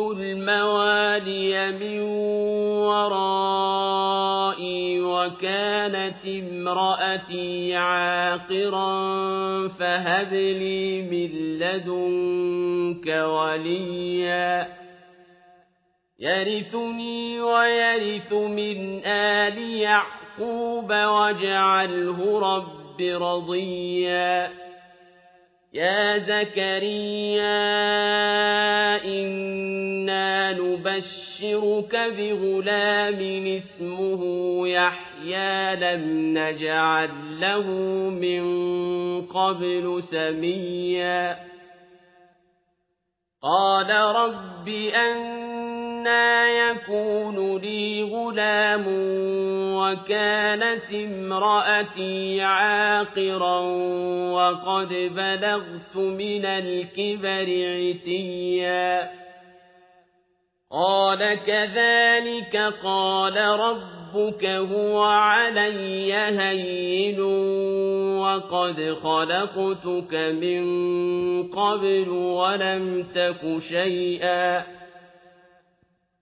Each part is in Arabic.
الموالي من ورائي وكانت امرأتي عاقرا فهب لي من لدنك وليا يرثني ويرث من آل يعقوب واجعله رب رضيا يا زكريا إنا نبشرك بغلام اسمه يحيى لم نجعل له من قبل سميا. قال رب أنا يكون لي غلام وكانت امرأتي عاقرا وقد بلغت من الكبر عتيا قال كذلك قال ربك هو علي هين وقد خلقتك من قبل ولم تك شيئا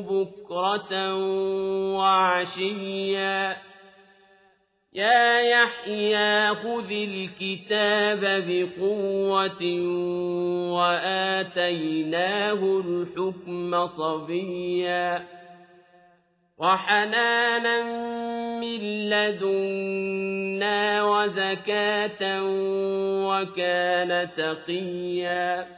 بكرة وعشيا يا يحيى خذ الكتاب بقوة وآتيناه الحكم صبيا وحنانا من لدنا وزكاة وكان تقيا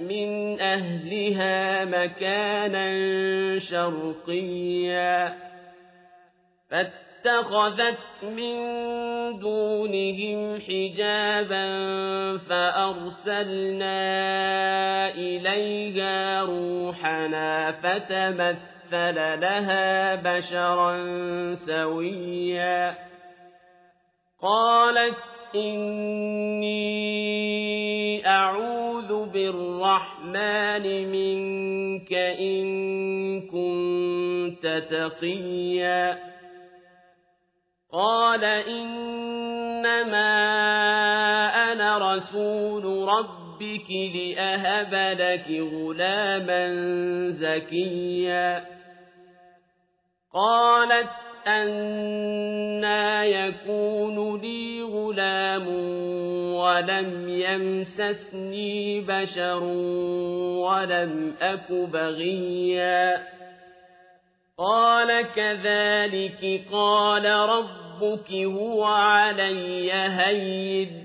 من أهلها مكانا شرقيا. فاتخذت من دونهم حجابا فأرسلنا إليها روحنا فتمثل لها بشرا سويا. قالت إني أعوذ بالرحمن منك إن كنت تقيا قال إنما أنا رسول ربك لأهب لك غلاما زكيا قالت أنا يكون لي غلام ولم يمسسني بشر ولم أك بغيا قال كذلك قال ربك هو علي هين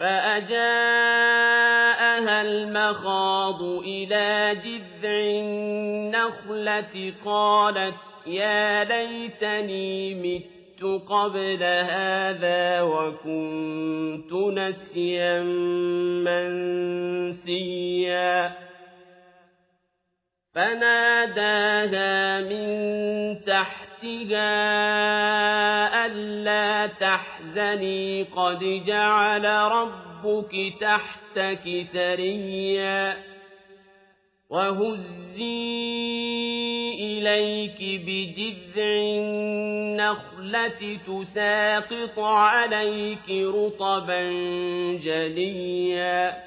فأجاءها المخاض إلى جذع النخلة قالت يا ليتني مت قبل هذا وكنت نسيا منسيا فناداها من تحتها ألا تحزني قد جعل ربك تحتك سريا وهزي إليك بجذع النخلة تساقط عليك رطبا جليا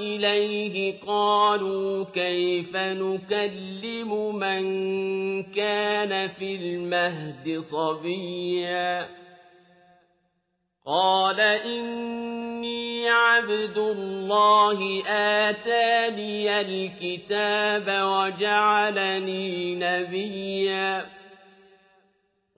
إليه قالوا كيف نكلم من كان في المهد صبيا قال إني عبد الله آتاني الكتاب وجعلني نبيا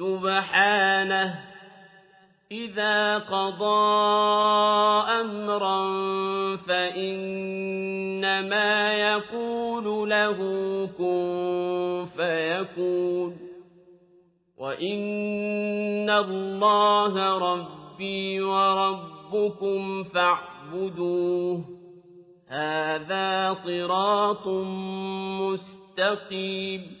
سبحانه إذا قضى أمرا فإنما يقول له كن فيكون وإن الله ربي وربكم فاعبدوه هذا صراط مستقيم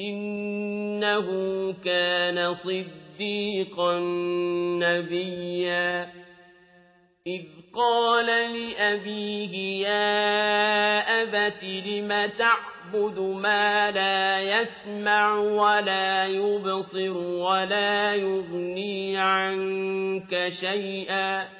إنه كان صديقا نبيا. إذ قال لأبيه يا أبت لم تعبد ما لا يسمع ولا يبصر ولا يغني عنك شيئا؟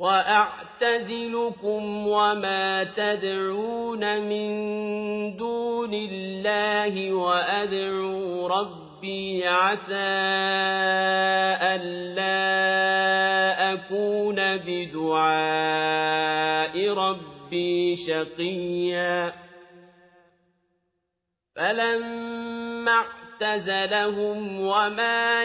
وأعتزلكم وما تدعون من دون الله وأدعو ربي عسى ألا أكون بدعاء ربي شقيا. فلما اعتزلهم وما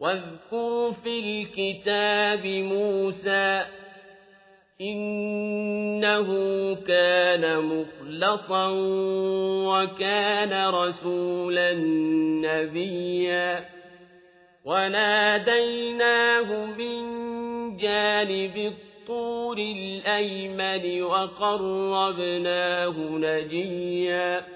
واذكر في الكتاب موسى إنه كان مخلصا وكان رسولا نبيا. وناديناه من جانب الطور الأيمن وقربناه نجيا.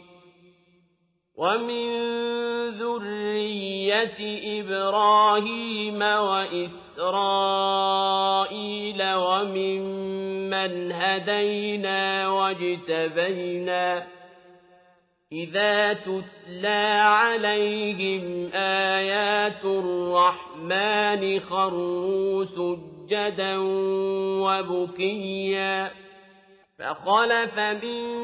ومن ذرية إبراهيم وإسرائيل وممن هدينا واجتبينا إذا تتلى عليهم آيات الرحمن خروا سجدا وبكيا فخلف من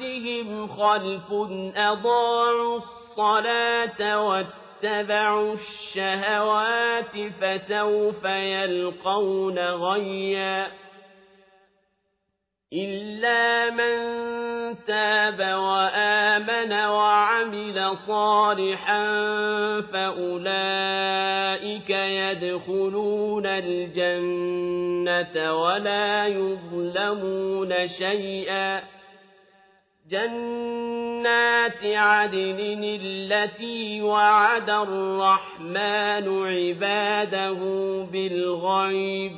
بعدهم خلف أضاعوا الصلاة واتبعوا الشهوات فسوف يلقون غيا إلا من تاب وآمن وعمل صالحا فأولئك يدخلون الجنة ولا يظلمون شيئا جنات عدن التي وعد الرحمن عباده بالغيب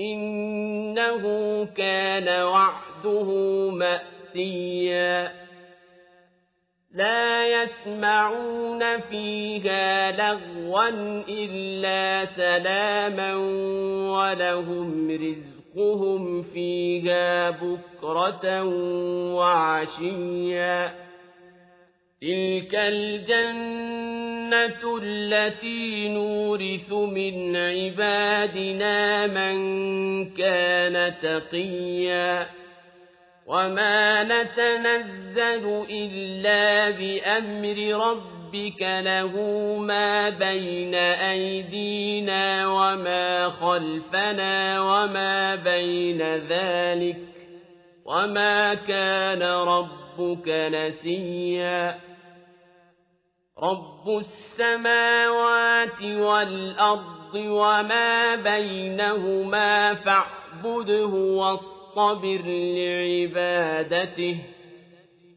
إنه كان وعده مأتيا. لا يسمعون فيها لغوا إلا سلاما ولهم رزقهم فيها بكرة وعشيا تلك الجنة التي نورث من عبادنا من كان تقيا وما نتنزل إلا بأمر ربك له ما بين أيدينا وما خلفنا وما بين ذلك وما كان ربك نسيا رب السماوات والأرض وما بينهما فاعبده واصطبر لعبادته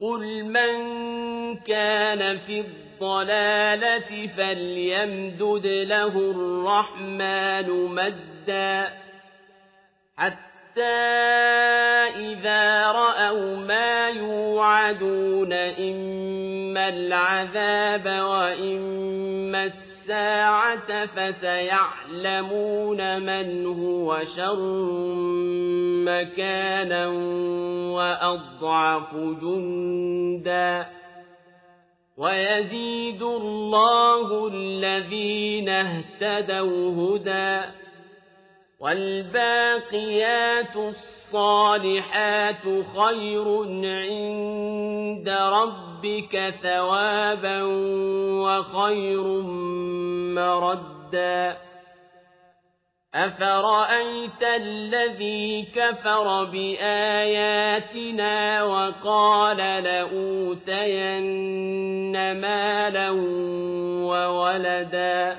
قل من كان في الضلالة فليمدد له الرحمن مدا حتى إذا رأوا ما يوعدون إما العذاب وإما الساعة فسيعلمون من هو شر مكانا وأضعف جندا. ويزيد الله الذين اهتدوا هدى. والباقيات الصالحات خير عند ربك ثوابا وخير مردا. أفرأيت الذي كفر بآياتنا وقال لأوتين مالا وولدا؟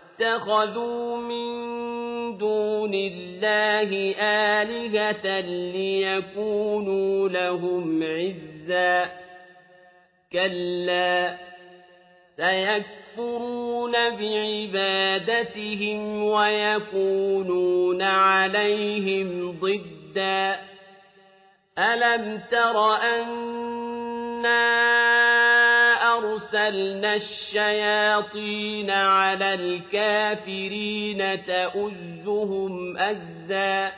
واتخذوا من دون الله آلهة ليكونوا لهم عزا. كلا سيكون يكفرون بعبادتهم ويكونون عليهم ضدا. ألم تر أنا أرسلنا الشياطين على الكافرين تؤزهم أزا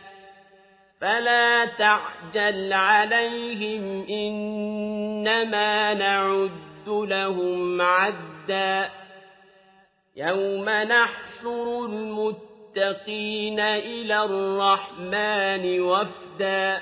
فلا تعجل عليهم إنما نعد لهم عدا يوم نحشر المتقين إلى الرحمن وفدا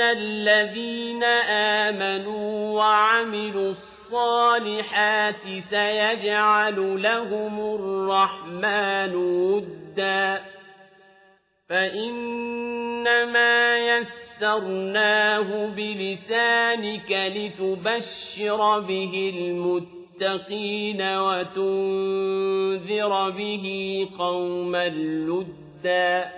الذين آمنوا وعملوا الصالحات سيجعل لهم الرحمن ودا فإنما يسرناه بلسانك لتبشر به المتقين وتنذر به قوما لدا